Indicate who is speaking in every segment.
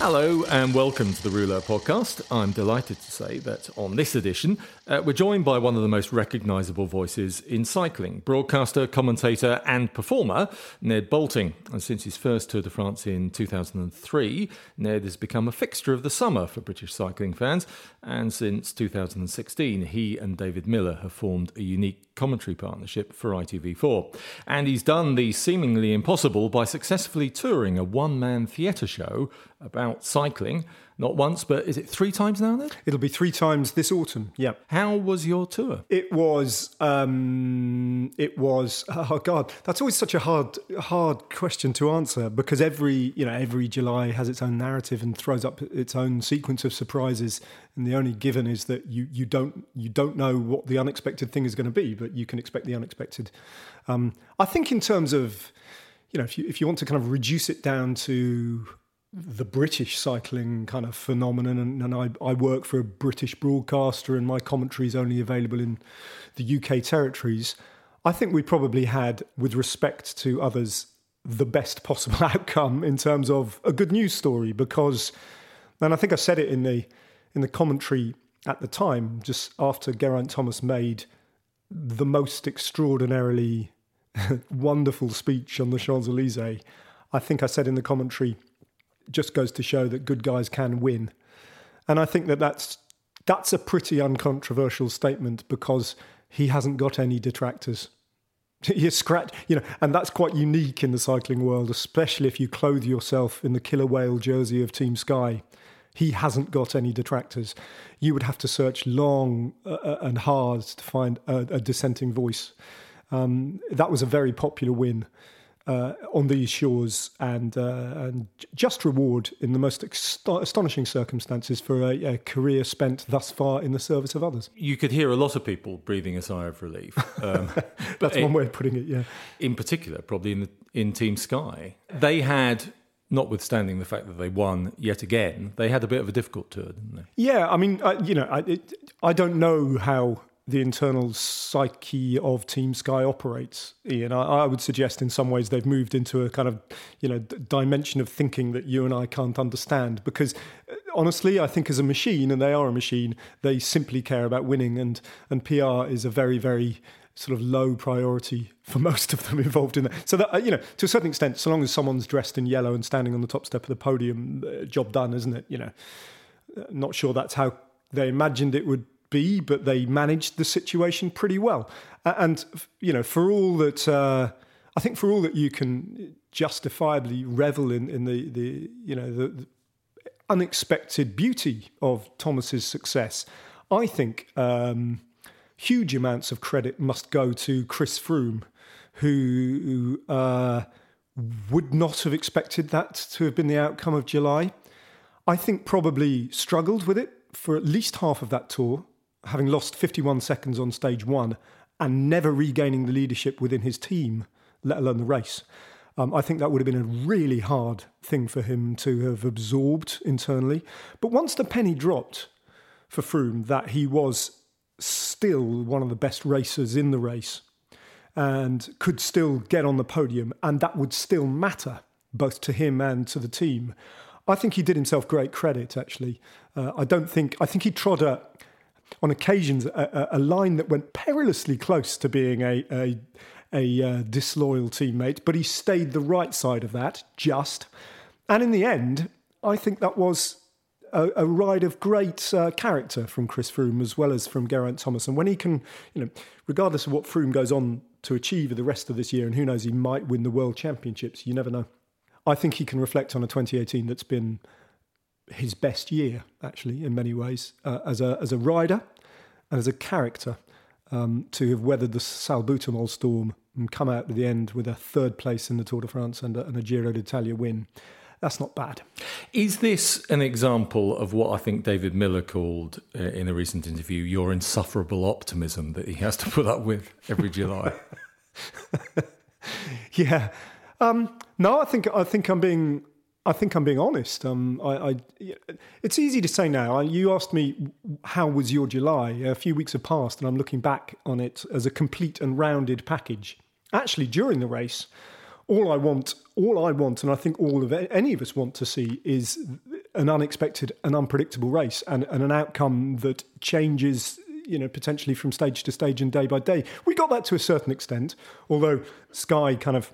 Speaker 1: Hello and welcome to the Rouleur podcast. I'm delighted to say that on this edition, uh, we're joined by one of the most recognisable voices in cycling broadcaster, commentator, and performer, Ned Boulting. And since his first Tour de France in 2003, Ned has become a fixture of the summer for British cycling fans. And since 2016, he and David Millar have formed a unique commentary partnership for ITV4. And he's done the seemingly impossible by successfully touring a one man theatre show about cycling not once, but is it three times now then?
Speaker 2: It'll be three times this autumn. Yeah.
Speaker 1: How was your tour?
Speaker 2: It was. Um, it was. Oh God, that's always such a hard, hard question to answer because every you know every July has its own narrative and throws up its own sequence of surprises, and the only given is that you you don't you don't know what the unexpected thing is going to be, but you can expect the unexpected. Um, I think in terms of you know if you if you want to kind of reduce it down to the British cycling kind of phenomenon, and, and I, I, work for a British broadcaster, and my commentary is only available in the UK territories. I think we probably had, with respect to others, the best possible outcome in terms of a good news story. Because, and I think I said it in the in the commentary at the time, just after Geraint Thomas made the most extraordinarily wonderful speech on the Champs Elysees. I think I said in the commentary just goes to show that good guys can win. And I think that that's that's a pretty uncontroversial statement because he hasn't got any detractors. You scratch, you know, and that's quite unique in the cycling world, especially if you clothe yourself in the killer whale jersey of Team Sky. He hasn't got any detractors. You would have to search long uh, uh and hard to find a, a dissenting voice. Um, that was a very popular win uh, on these shores and uh, and just reward in the most astonishing circumstances for a, a, career spent thus far in the service of others.
Speaker 1: You could hear a lot of people breathing a sigh of relief. Um,
Speaker 2: That's one way of putting it. Yeah.
Speaker 1: In particular, probably in the, in Team Sky, they had. Notwithstanding the fact that they won yet again, they had a bit of a difficult tour, didn't they?
Speaker 2: Yeah, I mean, I, you know, I, it, I don't know how the internal psyche of Team Sky operates. Ian, I, I, would suggest in some ways they've moved into a kind of you know dimension of thinking that you and I can't understand. Because uh, honestly, I think as a machine, and they are a machine, they simply care about winning, and and PR is a very very sort of low priority for most of them involved in that. So that uh, you know, to a certain extent, so long as someone's dressed in yellow and standing on the top step of the podium, uh, job done, isn't it? You know, not sure that's how they imagined it would be, but they managed the situation pretty well. And you know, for all that, uh, I think for all that you can justifiably revel in in the the you know the, the unexpected beauty of Thomas's success, I think um, huge amounts of credit must go to Chris Froome, who uh, would not have expected that to have been the outcome of July. I think probably struggled with it for at least half of that tour having lost 51 seconds on stage one and never regaining the leadership within his team, let alone the race. Um, I think that would have been a really hard thing for him to have absorbed internally. But once the penny dropped for Froome that he was still one of the best racers in the race and could still get on the podium, and that would still matter both to him and to the team. I think he did himself great credit, actually. Uh, I don't think, I think he trod a, on occasions a, a, line that went perilously close to being a, a, a uh, disloyal teammate, but he stayed the right side of that just. And in the end, I think that was a, a ride of great uh, character from Chris Froome as well as from Geraint Thomas. And when he can, you know, regardless of what Froome goes on to achieve the rest of this year, and who knows, he might win the World Championships. You never know. I think he can reflect on a 2018 that's been his best year, actually, in many ways, uh, as a as a rider and as a character. Um, to have weathered the salbutamol storm and come out at the end with a third place in the Tour de France and a, and a Giro d'Italia win that's not bad.
Speaker 1: Is this an example of what I think David Millar called uh, in a recent interview your insufferable optimism that he has to put up with every July?
Speaker 2: yeah. Um, no, I think I think I'm being I think I'm being honest. Um, I, I, it's easy to say now. You asked me how was your July. A few weeks have passed, and I'm looking back on it as a complete and rounded package. Actually, during the race, all I want, all I want, and I think all of any of us want to see is an unexpected and unpredictable race and, and an outcome that changes you know, potentially from stage to stage and day by day. We got that to a certain extent, although Sky kind of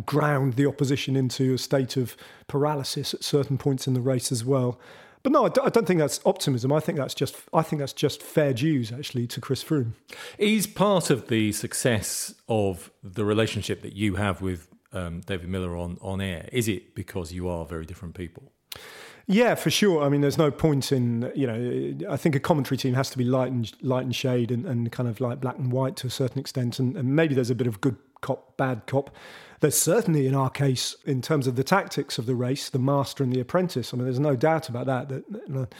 Speaker 2: ground the opposition into a state of paralysis at certain points in the race as well. But no, I don't think that's optimism. I think that's just I think that's just fair dues actually to Chris Froome.
Speaker 1: Is part of the success of the relationship that you have with um, David Millar on on air? Is it because you are very different people?
Speaker 2: Yeah, for sure. I mean, there's no point in you know. I think a commentary team has to be light and light and shade and, and kind of like black and white to a certain extent, and, and maybe there's a bit of good cop, bad cop. There's certainly, in our case, in terms of the tactics of the race, the master and the apprentice. I mean, there's no doubt about that. That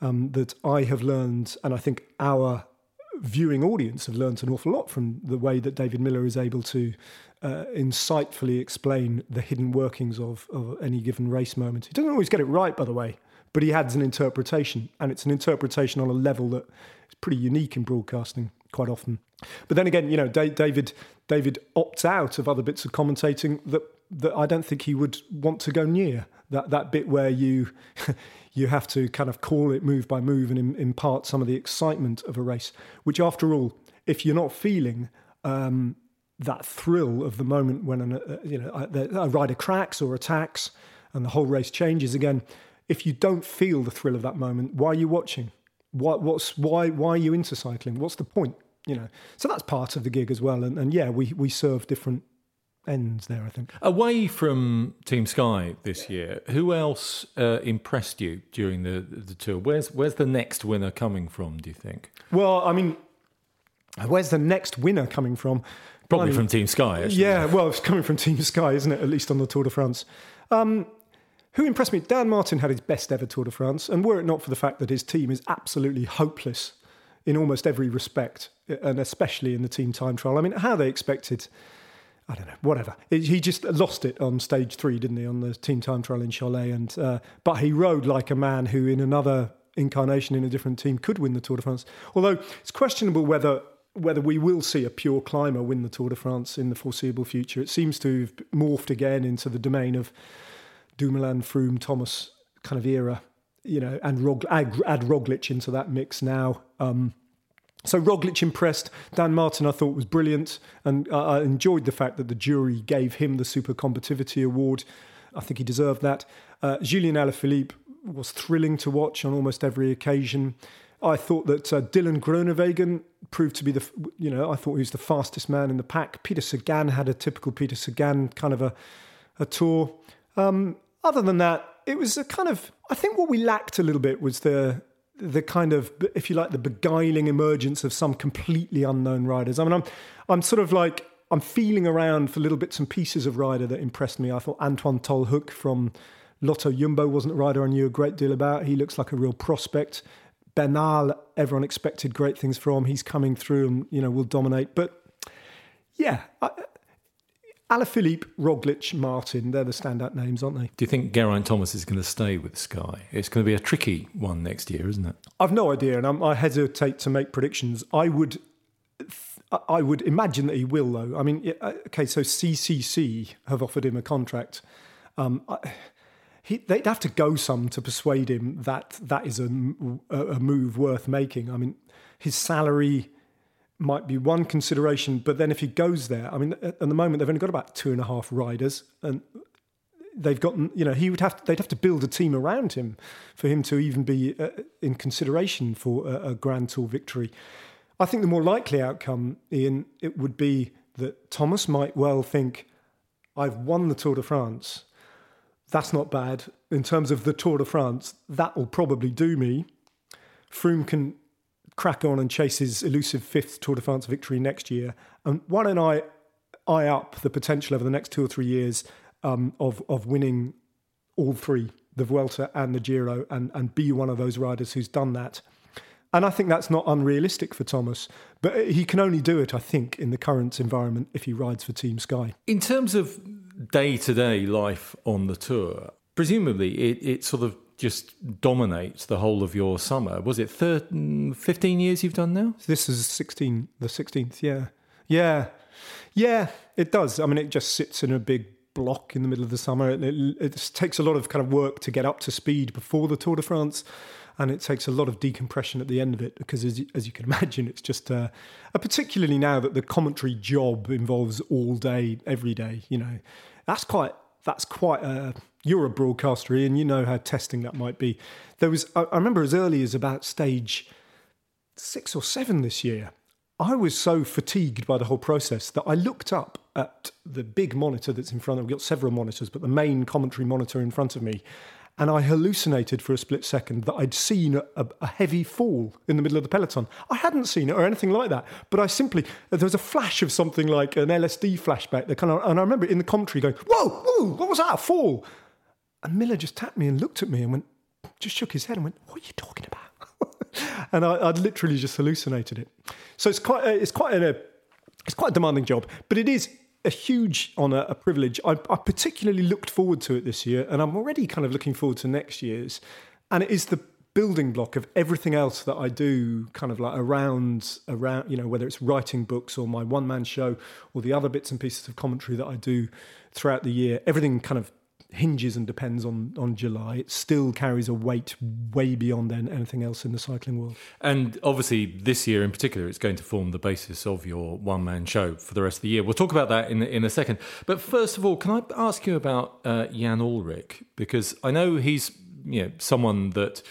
Speaker 2: um, that I have learned, and I think our viewing audience have learned an awful lot from the way that David Millar is able to uh, insightfully explain the hidden workings of, of any given race moment. He doesn't always get it right, by the way, but he adds an interpretation, and it's an interpretation on a level that is pretty unique in broadcasting quite often. But then again, you know, David David opts out of other bits of commentating that that I don't think he would want to go near. That that bit where you you have to kind of call it move by move and impart some of the excitement of a race, which after all, if you're not feeling um, that thrill of the moment when an, uh, you know a, a rider cracks or attacks and the whole race changes again, if you don't feel the thrill of that moment, why are you watching? Why, what's why why are you into cycling? What's the point? You know, so that's part of the gig as well. And, and yeah, we we serve different ends there. I think
Speaker 1: away from Team Sky this year, who else uh, impressed you during the the tour? Where's where's the next winner coming from? Do you think?
Speaker 2: Well, I mean, where's the next winner coming from?
Speaker 1: Probably I mean, from Team Sky. Actually.
Speaker 2: Yeah, well, it's coming from Team Sky, isn't it? At least on the Tour de France. Um, who impressed me? Dan Martin had his best ever Tour de France, and were it not for the fact that his team is absolutely hopeless in almost every respect, and especially in the team time trial. I mean, how they expected, I don't know, whatever. It, he just lost it on stage three, didn't he, on the team time trial in Cholet? And uh, but he rode like a man who, in another incarnation in a different team, could win the Tour de France. Although it's questionable whether whether we will see a pure climber win the Tour de France in the foreseeable future. It seems to have morphed again into the domain of Dumoulin, Froome, Thomas kind of era, you know, and Rog- add, add Roglic into that mix now. Um, so Roglic impressed. Dan Martin, I thought, was brilliant, and I enjoyed the fact that the jury gave him the Super Combativity Award. I think he deserved that. Uh, Julien Alaphilippe was thrilling to watch on almost every occasion. I thought that uh, Dylan Groenewegen proved to be the, you know, I thought he was the fastest man in the pack. Peter Sagan had a typical Peter Sagan kind of a, a tour. Um, other than that, it was a kind of, I think what we lacked a little bit was the, the kind of, if you like, the beguiling emergence of some completely unknown riders. I mean, I'm, I'm sort of like, I'm feeling around for little bits and pieces of rider that impressed me. I thought Antwan Tolhoek from Lotto Jumbo wasn't a rider I knew a great deal about. He looks like a real prospect. Bernal, everyone expected great things from. He's coming through and you know will dominate. But yeah, I, Alaphilippe, Roglic, Martin, they're the standout names, aren't they?
Speaker 1: Do you think Geraint Thomas is going to stay with Sky? It's going to be a tricky one next year, isn't it?
Speaker 2: I've no idea, and I'm, i hesitate to make predictions. I would, I would imagine that he will, though. I mean, uh, okay, so CCC have offered him a contract. Um, I, he, they'd have to go some to persuade him that that is a, a move worth making. I mean, his salary might be one consideration, but then if he goes there, I mean, at the moment they've only got about two and a half riders, and they've gotten, you know, he would have to, they'd have to build a team around him for him to even be uh, in consideration for a, a Grand Tour victory. I think the more likely outcome, Ian, it would be that Thomas might well think, I've won the Tour de France that's not bad. In terms of the Tour de France, that will probably do me. Froome can crack on and chase his elusive fifth Tour de France victory next year. And why don't I eye up the potential over the next two or three years um, of of winning all three, the Vuelta and the Giro, and and be one of those riders who's done that. And I think that's not unrealistic for Thomas, but he can only do it, I think, in the current environment if he rides for Team Sky.
Speaker 1: In terms of day to day life on the tour, presumably it, it sort of just dominates the whole of your summer. Was it 13, 15 years you've done now?
Speaker 2: This is 16, the 16th, yeah. Yeah. Yeah, it does. I mean, it just sits in a big block in the middle of the summer. It, it, it takes a lot of kind of work to get up to speed before the Tour de France and it takes a lot of decompression at the end of it because, as you, as you can imagine, it's just uh, particularly now that the commentary job involves all day, every day. You know, that's quite that's quite a. You're a broadcaster, and you know how testing that might be. There was, I, I remember, as early as about stage six or seven this year. I was so fatigued by the whole process that I looked up at the big monitor that's in front of me. We've got several monitors, but the main commentary monitor in front of me and I hallucinated for a split second that I'd seen a, a, heavy fall in the middle of the peloton. I hadn't seen it or anything like that, but I simply there was a flash of something like an LSD flashback. That kind of, and I remember in the commentary going, "Whoa, whoa, what was that? A fall?" And Millar just tapped me and looked at me and went, just shook his head and went, "What are you talking about?" and I, would literally just hallucinated it. So it's quite, a, it's quite a, it's quite a demanding job, but it is a huge honour, a privilege. I, I, particularly looked forward to it this year, and I'm already kind of looking forward to next year's. And it is the building block of everything else that I do, kind of like around around you know whether it's writing books or my one man show or the other bits and pieces of commentary that I do throughout the year. Everything kind of hinges and depends on on July, it still carries a weight way beyond anything else in the cycling world.
Speaker 1: And obviously, this year in particular, it's going to form the basis of your one man show for the rest of the year. We'll talk about that in in a second. But first of all, can I ask you about uh, Jan Ullrich because I know he's you know someone that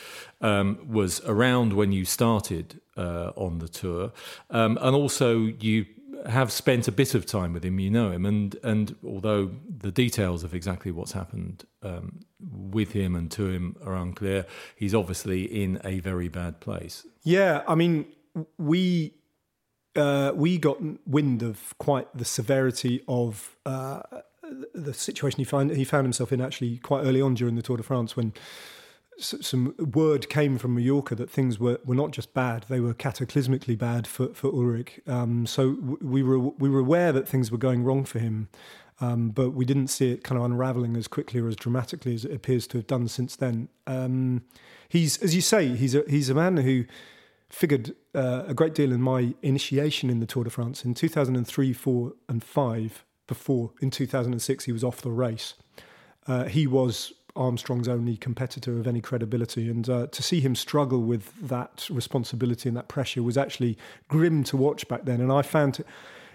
Speaker 1: um, was around when you started uh, on the tour, um, and also you have spent a bit of time with him, you know him, and and although the details of exactly what's happened um, with him and to him are unclear, he's obviously in a very bad place.
Speaker 2: Yeah, I mean, we uh, we got wind of quite the severity of uh, the situation he found he found himself in actually quite early on during the Tour de France when some word came from Mallorca that things were, were not just bad; they were cataclysmically bad for for Ullrich. Um, so we were we were aware that things were going wrong for him, um, but we didn't see it kind of unraveling as quickly or as dramatically as it appears to have done since then. Um, he's, as you say, he's a he's a man who figured uh, a great deal in my initiation in the Tour de France in 2003, four, and five. Before in 2006, he was off the race. Uh, he was Armstrong's only competitor of any credibility. And uh, to see him struggle with that responsibility and that pressure was actually grim to watch back then. And I found,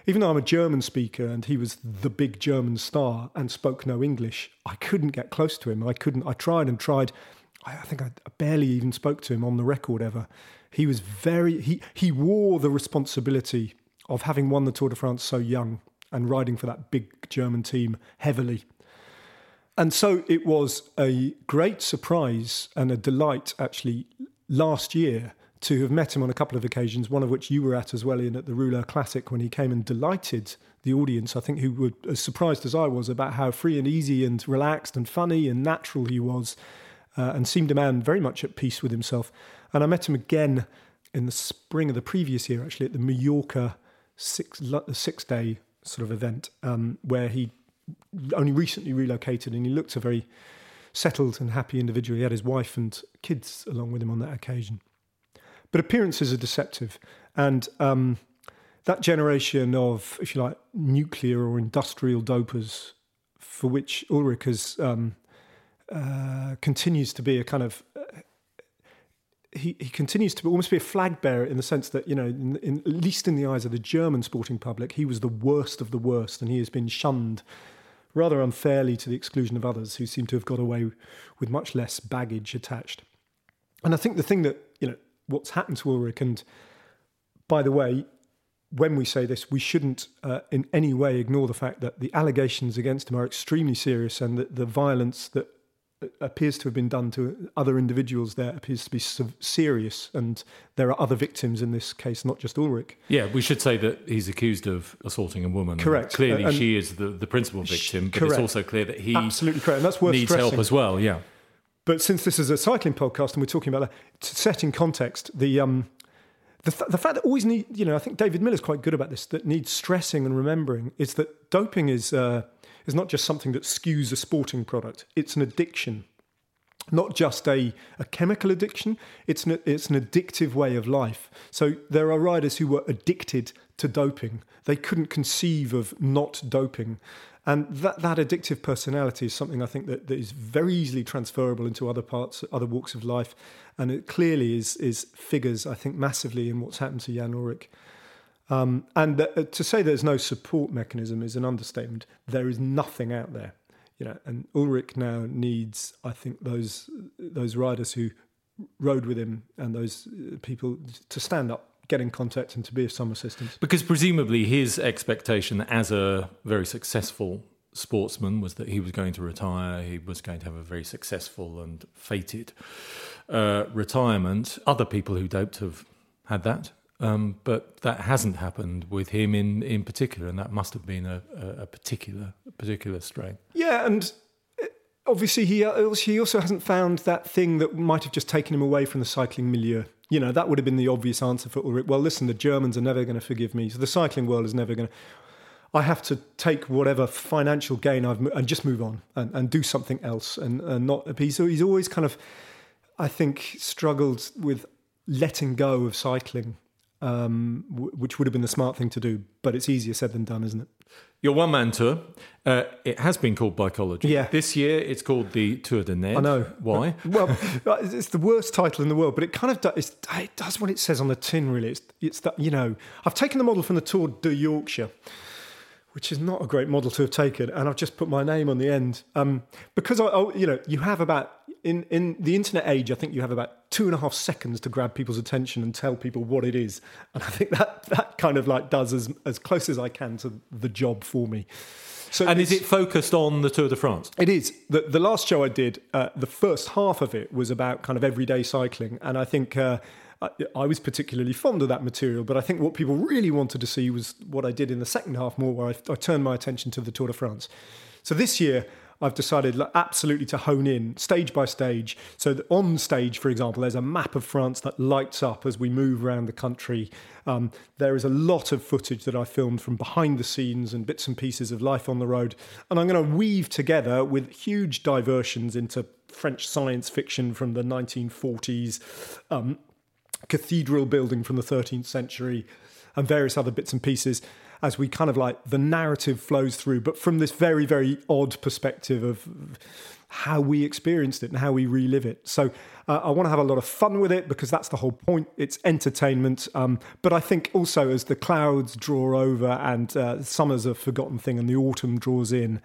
Speaker 2: even though I'm a German speaker and he was the big German star and spoke no English, I couldn't get close to him. I couldn't, I tried and tried. I, I think I barely even spoke to him on the record ever. He was very, he, he wore the responsibility of having won the Tour de France so young and riding for that big German team heavily and so it was a great surprise and a delight actually last year to have met him on a couple of occasions, one of which you were at as well, in at the Rouleur Classic when he came and delighted the audience. I think who were as surprised as I was about how free and easy and relaxed and funny and natural he was, uh, and seemed a man very much at peace with himself. And I met him again in the spring of the previous year, actually at the Mallorca six six day sort of event, um, where he only recently relocated, and he looked a very settled and happy individual. He had his wife and kids along with him on that occasion. But appearances are deceptive, and um, that generation of, if you like, nuclear or industrial dopers, for which Ullrich has um, uh, continues to be a kind of he, he continues to almost be a flag bearer in the sense that you know in, in, at least in the eyes of the German sporting public he was the worst of the worst and he has been shunned rather unfairly to the exclusion of others who seem to have got away with much less baggage attached. And I think the thing that you know what's happened to Ullrich and by the way when we say this, we shouldn't uh, in any way ignore the fact that the allegations against him are extremely serious and that the violence that appears to have been done to other individuals there appears to be serious, and there are other victims in this case, not just Ullrich.
Speaker 1: Yeah, we should say that he's accused of assaulting a woman.
Speaker 2: Correct.
Speaker 1: Clearly, and she is the, the principal victim, but
Speaker 2: correct.
Speaker 1: it's also clear that he
Speaker 2: absolutely correct, and that's worth
Speaker 1: needs
Speaker 2: stressing.
Speaker 1: help as well. Yeah.
Speaker 2: But since this is a cycling podcast and we're talking about that, to set in context, the um, the, th- the fact that always need, you know, I think David Millar's quite good about this. That needs stressing and remembering is that doping is uh, is not just something that skews a sporting product; it's an addiction not just a, a chemical addiction, it's an, it's an addictive way of life. So there are riders who were addicted to doping. They couldn't conceive of not doping. And that, that addictive personality is something I think that, that is very easily transferable into other parts, other walks of life. And it clearly is, is figures, I think, massively in what's happened to Jan Ullrich. Um, and uh, to say there's no support mechanism is an understatement. There is nothing out there you know, and Ullrich now needs, I think, those those riders who rode with him and those uh, people to stand up, get in contact, and to be of some assistance.
Speaker 1: Because presumably his expectation as a very successful sportsman was that he was going to retire, he was going to have a very successful and fated uh, retirement. Other people who doped have had that. Um, but that hasn't happened with him in, in particular, and that must have been a, a, a particular particular strain.
Speaker 2: Yeah, and uh, obviously he uh, he also hasn't found that thing that might have just taken him away from the cycling milieu. You know, that would have been the obvious answer for Ullrich. Well, listen, the Germans are never going to forgive me, so the cycling world is never going to. I have to take whatever financial gain I've and just move on and, and do something else and, and not. He's, he's always kind of, I think, struggled with letting go of cycling um, w- which would have been the smart thing to do. But it's easier said than done, isn't it?
Speaker 1: Your one man tour, uh, it has been called Bikeology.
Speaker 2: Yeah.
Speaker 1: This year it's called the Tour de Ned.
Speaker 2: I know.
Speaker 1: Why?
Speaker 2: well, it's the worst title in the world, but it kind of does, it does what it says on the tin, really. It's, it's that, you know, I've taken the model from the Tour de Yorkshire which is not a great model to have taken, and I've just put my name on the end um, because I, I, you know, you have about in in the internet age, I think you have about two and a half seconds to grab people's attention and tell people what it is, and I think that that kind of like does as as close as I can to the job for me.
Speaker 1: So and is it focused on the Tour de France?
Speaker 2: It is. The, the last show I did, uh, the first half of it was about kind of everyday cycling. And I think uh, I, I, was particularly fond of that material, but I think what people really wanted to see was what I did in the second half more, where I, I turned my attention to the Tour de France. So this year, I've decided absolutely to hone in stage by stage. So on stage, for example, there's a map of France that lights up as we move around the country. Um, there is a lot of footage that I filmed from behind the scenes and bits and pieces of life on the road. And I'm going to weave together with huge diversions into French science fiction from the 1940s, um, cathedral building from the 13th century, and various other bits and pieces as we kind of like the narrative flows through, but from this very, very odd perspective of how we experienced it and how we relive it. So uh, I want to have a lot of fun with it because that's the whole point. It's entertainment. Um, but I think also as the clouds draw over and uh, summer's a forgotten thing and the autumn draws in,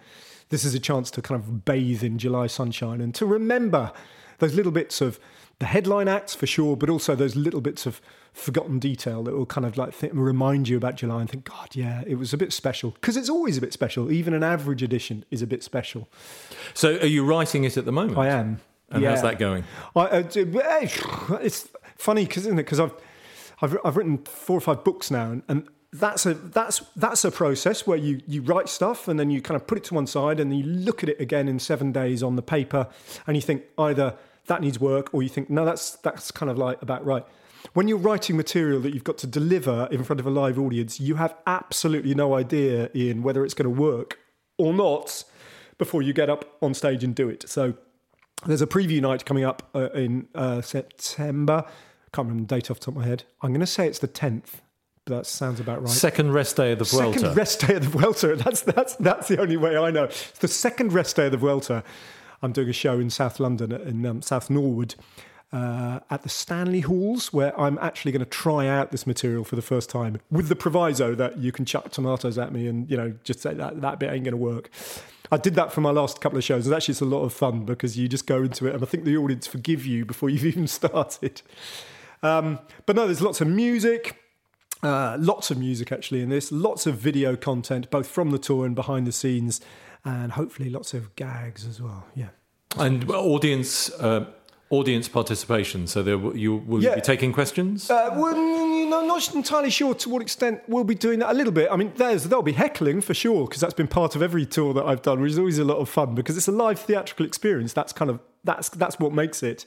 Speaker 2: this is a chance to kind of bathe in July sunshine and to remember those little bits of the headline acts for sure, but also those little bits of forgotten detail that will kind of like th- remind you about July and think, God, yeah, it was a bit special because it's always a bit special. Even an average edition is a bit special.
Speaker 1: So, are you writing it at the moment?
Speaker 2: I am.
Speaker 1: And yeah. how's that going?
Speaker 2: I, uh, it's funny because isn't it? Because I've, I've I've written four or five books now, and, and that's a that's that's a process where you you write stuff and then you kind of put it to one side and then you look at it again in seven days on the paper and you think either that needs work, or you think, no, that's that's kind of like about right. When you're writing material that you've got to deliver in front of a live audience, you have absolutely no idea, Ian, whether it's going to work or not before you get up on stage and do it. So there's a preview night coming up uh, in uh, September. I can't remember the date off the top of my head. I'm going to say it's the 10th. That sounds about right.
Speaker 1: Second rest day of the Vuelta.
Speaker 2: Second rest day of the Vuelta. That's that's that's the only way I know. It's the second rest day of the Vuelta. I'm doing a show in South London, in um, South Norwood, uh, at the Stanley Halls, where I'm actually going to try out this material for the first time, with the proviso that you can chuck tomatoes at me and you know just say that that bit ain't going to work. I did that for my last couple of shows, and actually it's a lot of fun because you just go into it, and I think the audience forgive you before you've even started. Um, but no, there's lots of music. Uh, lots of music actually in this, lots of video content, both from the tour and behind the scenes, and hopefully lots of gags as well. Yeah.
Speaker 1: And audience uh, audience participation. So there, you will yeah. be taking questions.
Speaker 2: Uh, well, you know, not entirely sure to what extent we'll be doing that. A little bit. I mean, there's there'll be heckling for sure because that's been part of every tour that I've done, which is always a lot of fun because it's a live theatrical experience. That's kind of that's that's what makes it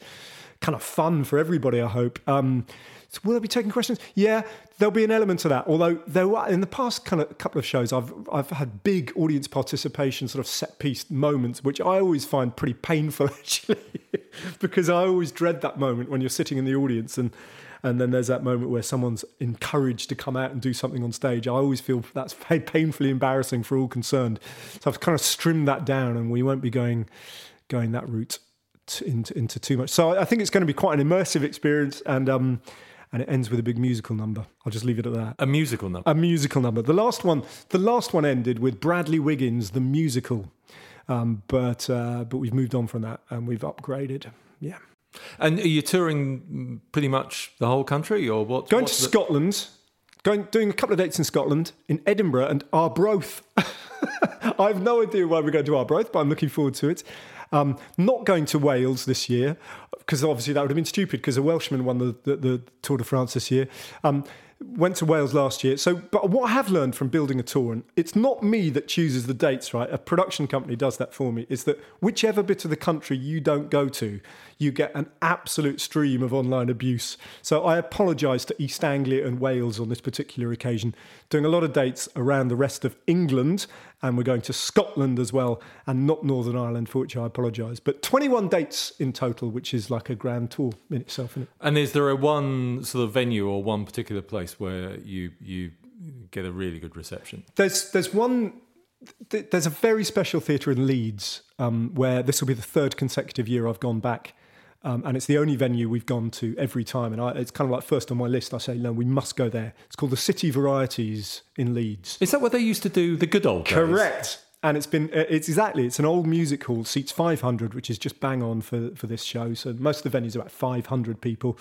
Speaker 2: kind of fun for everybody. I hope. Um, so will I be taking questions? Yeah, there'll be an element to that. Although there were in the past kind of couple of shows, I've I've had big audience participation, sort of set piece moments, which I always find pretty painful actually, because I always dread that moment when you're sitting in the audience and and then there's that moment where someone's encouraged to come out and do something on stage. I always feel that's painfully embarrassing for all concerned. So I've kind of trimmed that down, and we won't be going going that route into into too much. So I think it's going to be quite an immersive experience, and um, and it ends with a big musical number. I'll just leave it at that.
Speaker 1: A musical number.
Speaker 2: A musical number. The last one, the last one ended with Bradley Wiggins, the musical, um, but uh, but we've moved on from that and we've upgraded. Yeah.
Speaker 1: And are you touring pretty much the whole country, or what?
Speaker 2: Going to the... Scotland. Going doing a couple of dates in Scotland, in Edinburgh and Arbroath. I have no idea why we're going to Arbroath, but I'm looking forward to it. Um, not going to Wales this year because obviously that would have been stupid because a Welshman won the, the, the Tour de France this year. Um, went to Wales last year. So, but what I have learned from building a tour, and it's not me that chooses the dates, right? A production company does that for me, is that whichever bit of the country you don't go to, you get an absolute stream of online abuse. So I apologise to East Anglia and Wales on this particular occasion. Doing a lot of dates around the rest of England, and we're going to Scotland as well, and not Northern Ireland, for which I apologise. But 21 dates in total, which is like a grand tour in itself. It?
Speaker 1: And is there a one sort of venue or one particular place where you you get a really good reception?
Speaker 2: There's there's one there's a very special theatre in Leeds um, where this will be the third consecutive year I've gone back. Um, and it's the only venue we've gone to every time. And I, it's kind of like first on my list. I say, no, we must go there. It's called the City Varieties in Leeds.
Speaker 1: Is that what they used to do the good old days?
Speaker 2: Correct. And it's been, uh, it's exactly, it's an old music hall, seats 500, which is just bang on for, for this show. So most of the venues are about 500 people.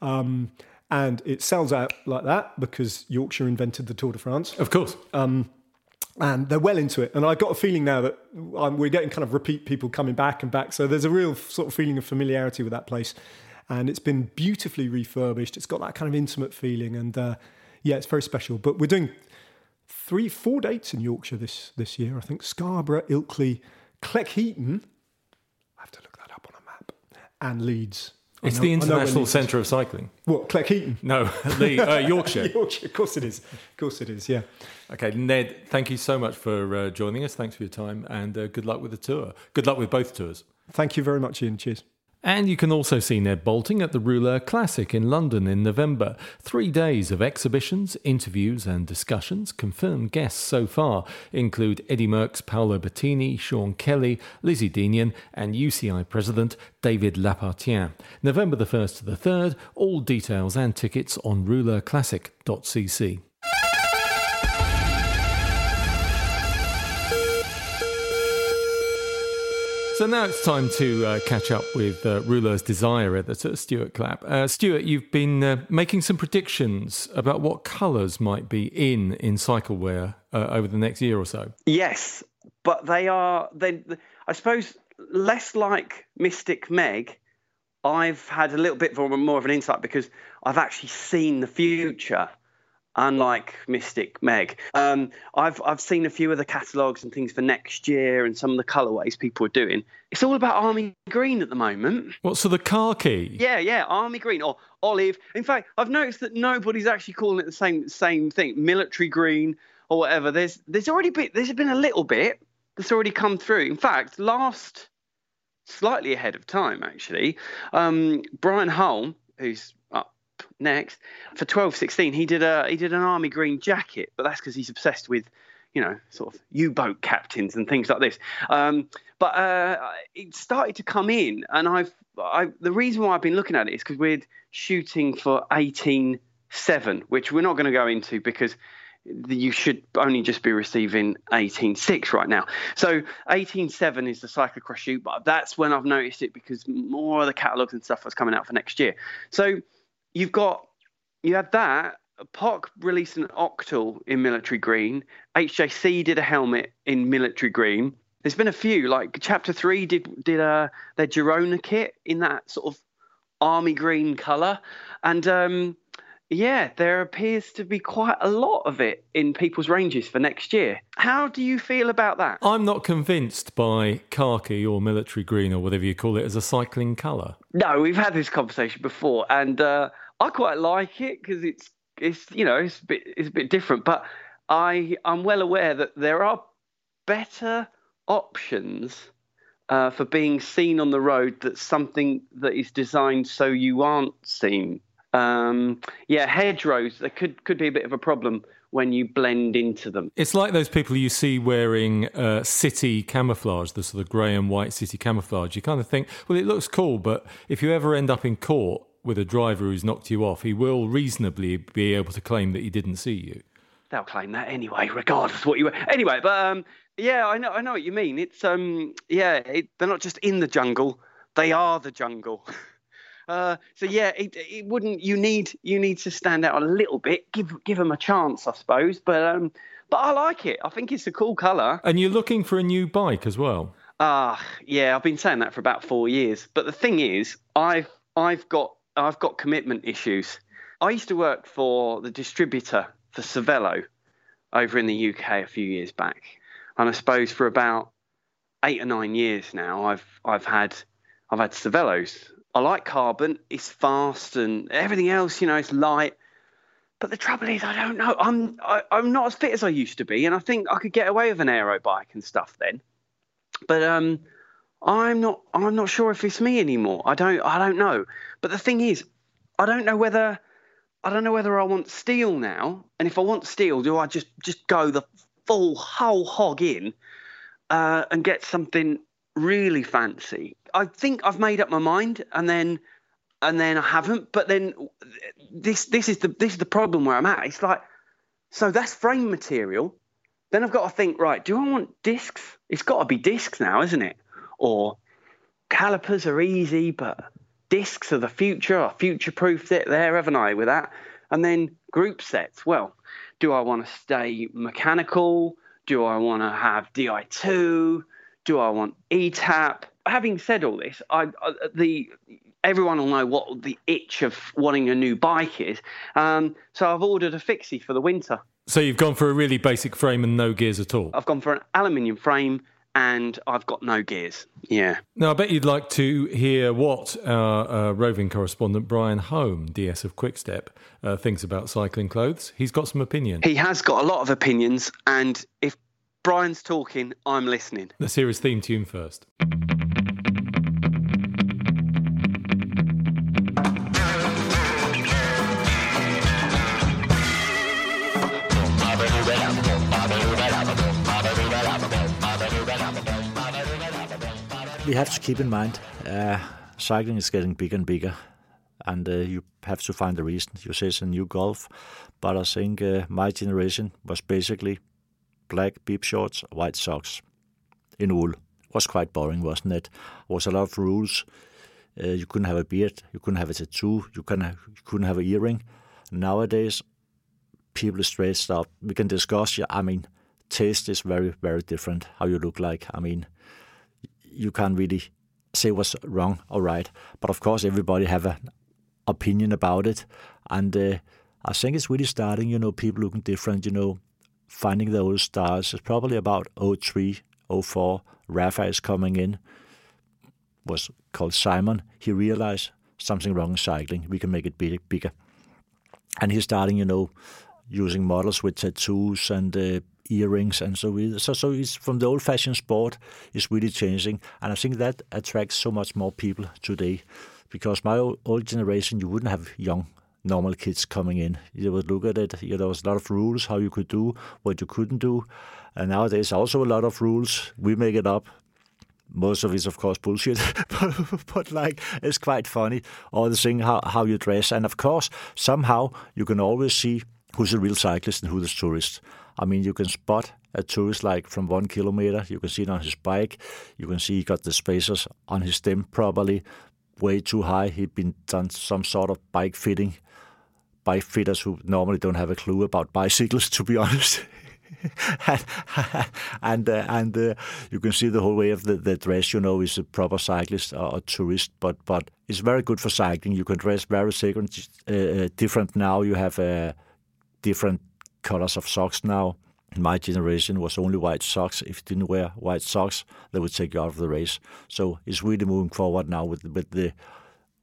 Speaker 2: Um, and it sells out like that because Yorkshire invented the Tour de France.
Speaker 1: Of course. Um,
Speaker 2: and they're well into it. And I got a feeling now that um, we're getting kind of repeat people coming back and back. So there's a real sort of feeling of familiarity with that place. And it's been beautifully refurbished. It's got that kind of intimate feeling. And uh, yeah, it's very special. But we're doing three, four dates in Yorkshire this, this year. I think Scarborough, Ilkley, Cleckheaton. I have to look that up on a map. And Leeds.
Speaker 1: It's the international centre of cycling.
Speaker 2: What, Cleckheaton?
Speaker 1: No, the, uh, Yorkshire.
Speaker 2: Yorkshire, of course it is. Of course it is, yeah.
Speaker 1: Okay, Ned, thank you so much for uh, joining us. Thanks for your time and uh, good luck with the tour. Good luck with both tours.
Speaker 2: Thank you very much, Ian. Cheers.
Speaker 1: And you can also see Ned Boulting at the Rouleur Classic in London in November. Three days of exhibitions, interviews, and discussions. Confirmed guests so far include Eddy Merckx, Paolo Bettini, Sean Kelly, Lizzie Deignan, and UCI President David Lappartient. November the 1st to the 3rd. All details and tickets on rouleurclassic.cc. So now it's time to uh, catch up with uh, Rouleur's Desire editor, Stuart Clapp. Uh, Stuart, you've been uh, making some predictions about what colours might be in in cyclewear uh, over the next year or so.
Speaker 3: Yes, but they are, they, I suppose, less like Mystic Meg. I've had a little bit more of an insight because I've actually seen the future unlike Mystic Meg. Um, I've I've seen a few of the catalogues and things for next year and some of the colourways people are doing. It's all about army green at the moment.
Speaker 1: What so the khaki?
Speaker 3: Yeah, yeah, army green or olive. In fact, I've noticed that nobody's actually calling it the same same thing, military green or whatever. There's there's already been there's been a little bit that's already come through. In fact, last slightly ahead of time actually, um, Brian Hull, who's next for 12 16 he did a he did an army green jacket but that's because he's obsessed with you know, sort of U-boat captains and things like this. Um, but uh, it started to come in, and I've I, the reason why I've been looking at it is because we're shooting for 18.7, which we're not going to go into because you should only just be receiving 18.6 right now. So 18.7 is the cyclocross shoot, but that's when I've noticed it because more of the catalogues and stuff was coming out for next year. So you've got you had that. POC released an Octal in military green. HJC did a helmet in military green. There's been a few, like Chapter Three did did uh, their Girona kit in that sort of army green colour, and um, yeah, there appears to be quite a lot of it in people's ranges for next year. How do you feel about that?
Speaker 1: I'm not convinced by khaki or military green or whatever you call it as a cycling colour.
Speaker 3: No, we've had this conversation before, and uh, I quite like it because it's it's you know it's a bit it's a bit different, but I I'm well aware that there are better options uh, for being seen on the road. That's something that is designed so you aren't seen um, yeah, hedgerows there could could be a bit of a problem when you blend into them.
Speaker 1: It's like those people you see wearing uh, city camouflage, the sort of grey and white city camouflage. You kind of think, well, it looks cool, but if you ever end up in court with a driver who's knocked you off, he will reasonably be able to claim that he didn't see you.
Speaker 3: They'll claim that anyway, regardless of what you were. Anyway, but um, yeah, I know, I know what you mean. It's um, yeah, it, they're not just in the jungle; they are the jungle. Uh, so yeah, it, it wouldn't. You need you need to stand out a little bit. Give give them a chance, I suppose. But um, but I like it. I think it's a cool colour.
Speaker 1: And you're looking for a new bike as well.
Speaker 3: Ah, uh, yeah. I've been saying that for about four years. But the thing is, I've I've got I've got commitment issues. I used to work for the distributor for Cervelo over in the UK a few years back, and I suppose for about eight or nine years now, I've I've had I've had Cervelos I like carbon. It's fast and everything else. You know, it's light. But the trouble is, I don't know. I'm I, am i am not as fit as I used to be, and I think I could get away with an aero bike and stuff then. But um, I'm not. I'm not sure if it's me anymore. I don't. I don't know. But the thing is, I don't know whether. I don't know whether I want steel now, and if I want steel, do I just just go the full whole hog in uh, and get something really fancy. I think I've made up my mind, and then and then I haven't. But then this this is the this is the problem where I'm at. It's like so that's frame material. Then I've got to think right. Do I want discs? It's got to be discs now, isn't it? Or calipers are easy, but discs are the future. I future proofed it there, haven't I? With that, and then group sets. Well, do I want to stay mechanical? Do I want to have Di2? Do I want ETAP? Having said all this, I, I, the everyone will know what the itch of wanting a new bike is. Um, so I've ordered a fixie for the winter.
Speaker 1: So you've gone for a really basic frame and no gears at all.
Speaker 3: I've gone for an aluminium frame and I've got no gears. Yeah.
Speaker 1: Now, I bet you'd like to hear what our uh, roving correspondent Brian Holm, DS of Quickstep, uh, thinks about cycling clothes. He's got some opinion.
Speaker 3: He has got a lot of opinions, and if Brian's talking, I'm listening.
Speaker 1: Let's hear his theme tune first.
Speaker 4: We have to keep in mind uh, cycling is getting bigger and bigger, and uh, you have to find the reason. You say it's a new golf, but I think uh, my generation was basically black bib shorts, white socks in wool. It was quite boring, wasn't it? Was a lot of rules. Uh, you couldn't have a beard, you couldn't have a tattoo, you, couldn't have, you couldn't have an earring. Nowadays, people dressed up. We can discuss. Yeah, I mean, taste is very, very different. How you look like. I mean, you can't really say what's wrong or right. But of course, everybody have an opinion about it, and uh, I think it's really starting. You know, people looking different. You know, finding the old stars. It's probably about 03, 04. Rapha is coming in, was called Simon. He realized something wrong in cycling. We can make it big, bigger. And he's starting, you know, using models with tattoos and uh, earrings and so on. So, so it's from the old-fashioned sport is really changing, and I think that attracts so much more people today. Because my old generation, you wouldn't have young normal kids coming in. You would look at it. You know, there was a lot of rules how you could do what you couldn't do, and nowadays also a lot of rules. We make it up. Most of it's of course bullshit, but, but like it's quite funny. All the thing how how you dress, and of course somehow you can always see who's a real cyclist and who's a tourist. I mean, you can spot a tourist like from one kilometer. You can see it on his bike. You can see he got the spacers on his stem properly, way too high. He'd been done some sort of bike fitting. Bike fitters who normally don't have a clue about bicycles, to be honest. and and, uh, and uh, you can see the whole way of the, the dress. You know, is a proper cyclist or a tourist, but but it's very good for cycling. You can dress very different, uh, uh, different now. You have uh, different colors of socks now. In my generation was only white socks. If you didn't wear white socks, they would take you out of the race. So it's really moving forward now with with the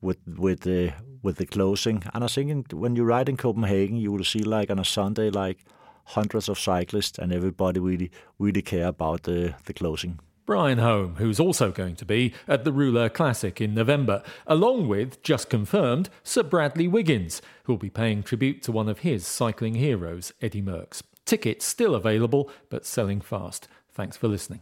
Speaker 4: with with the with the closing. And I think when you ride in Copenhagen, you will see like on a Sunday like hundreds of cyclists, and everybody really really care about the the closing.
Speaker 1: Brian Holm, who's also going to be at the Rouleur Classic in November, along with, just confirmed, Sir Bradley Wiggins, who'll be paying tribute to one of his cycling heroes, Eddy Merckx. Tickets still available, but selling fast. Thanks for listening.